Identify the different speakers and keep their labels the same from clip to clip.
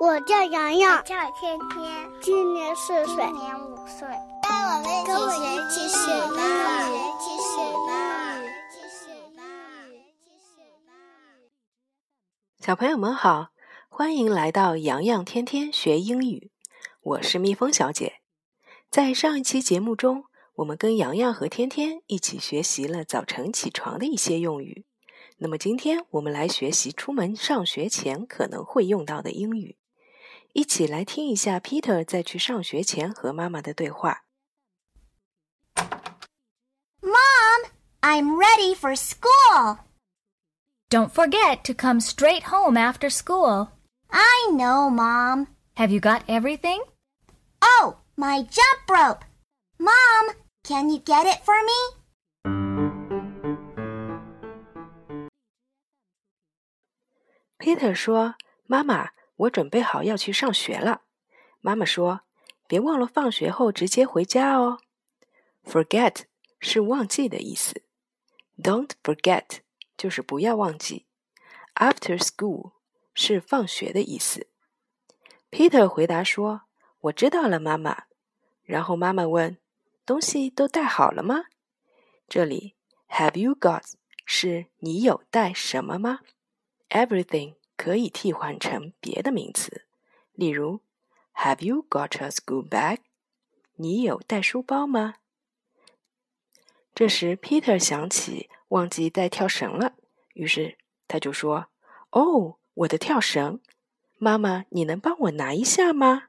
Speaker 1: 我叫洋洋，
Speaker 2: 叫天天，
Speaker 1: 今年四岁，
Speaker 2: 今年五岁。跟我们一起学英语，一起学英语，一起学英语，一起学英语。
Speaker 3: 小朋友们好，欢迎来到洋洋天天学英语。我是蜜蜂小姐。在上一期节目中，我们跟洋洋和天天一起学习了早晨起床的一些用语。那么今天我们来学习出门上学前可能会用到的英语。一起来听一下 Peter 在去上学前和妈妈的对话。
Speaker 2: Mom, I'm ready for school.
Speaker 4: Don't forget to come straight home after school.
Speaker 2: I know, Mom.
Speaker 4: Have you got everything?
Speaker 2: Oh, my jump rope. Mom, can you get it for me?
Speaker 3: Peter 说：“妈妈， 我准备好要去上学了。”妈妈说：“别忘了放学后直接回家哦。”Forget 是忘记的意思，Don't forget 就是不要忘记。After school 是放学的意思。Peter 回答说：“我知道了，妈妈。”然后妈妈问：“东西都带好了吗？”这里 Have you got 是你有带什么吗？Everything 可以替换成别的名词，例如 Have you got a school bag？你有带书包吗？这时 Peter 想起忘记带跳绳了，于是他就说：“哦，我的跳绳，妈妈，你能帮我拿一下吗？”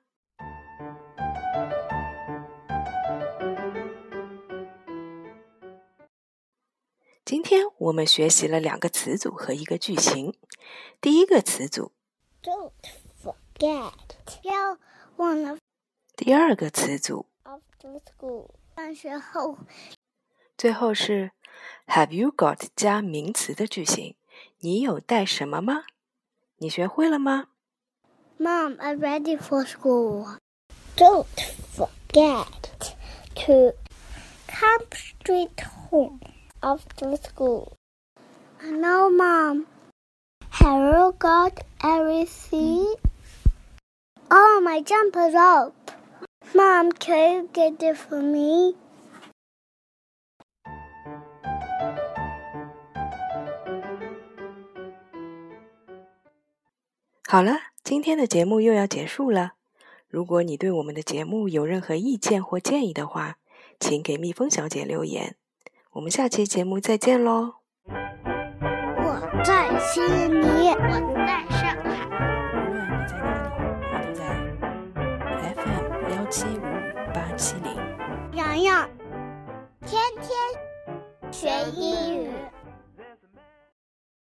Speaker 3: 今天我们学习了两个词组和一个句型。第一个词组
Speaker 1: ，Don't forget，不要忘了
Speaker 3: 第二个词组
Speaker 1: ，after school，放学后。
Speaker 3: 最后是 Have you got 加名词的句型。你有带什么吗？你学会了吗
Speaker 1: ？Mom, I'm ready for school. Don't forget to come straight home after school. I know, Mom. Have you got everything? Oh, my jumper up. Mom, can you get it for me?
Speaker 3: 好了，今天的节目又要结束了。如果你对我们的节目有任何意见或建议的话，请给蜜蜂小姐留言。我们下期节目再见喽！
Speaker 1: 我在悉尼，我在上海。
Speaker 3: 无论你在哪里，我都在 FM 幺七五五八七零。
Speaker 1: 洋洋，
Speaker 2: 天天学英语。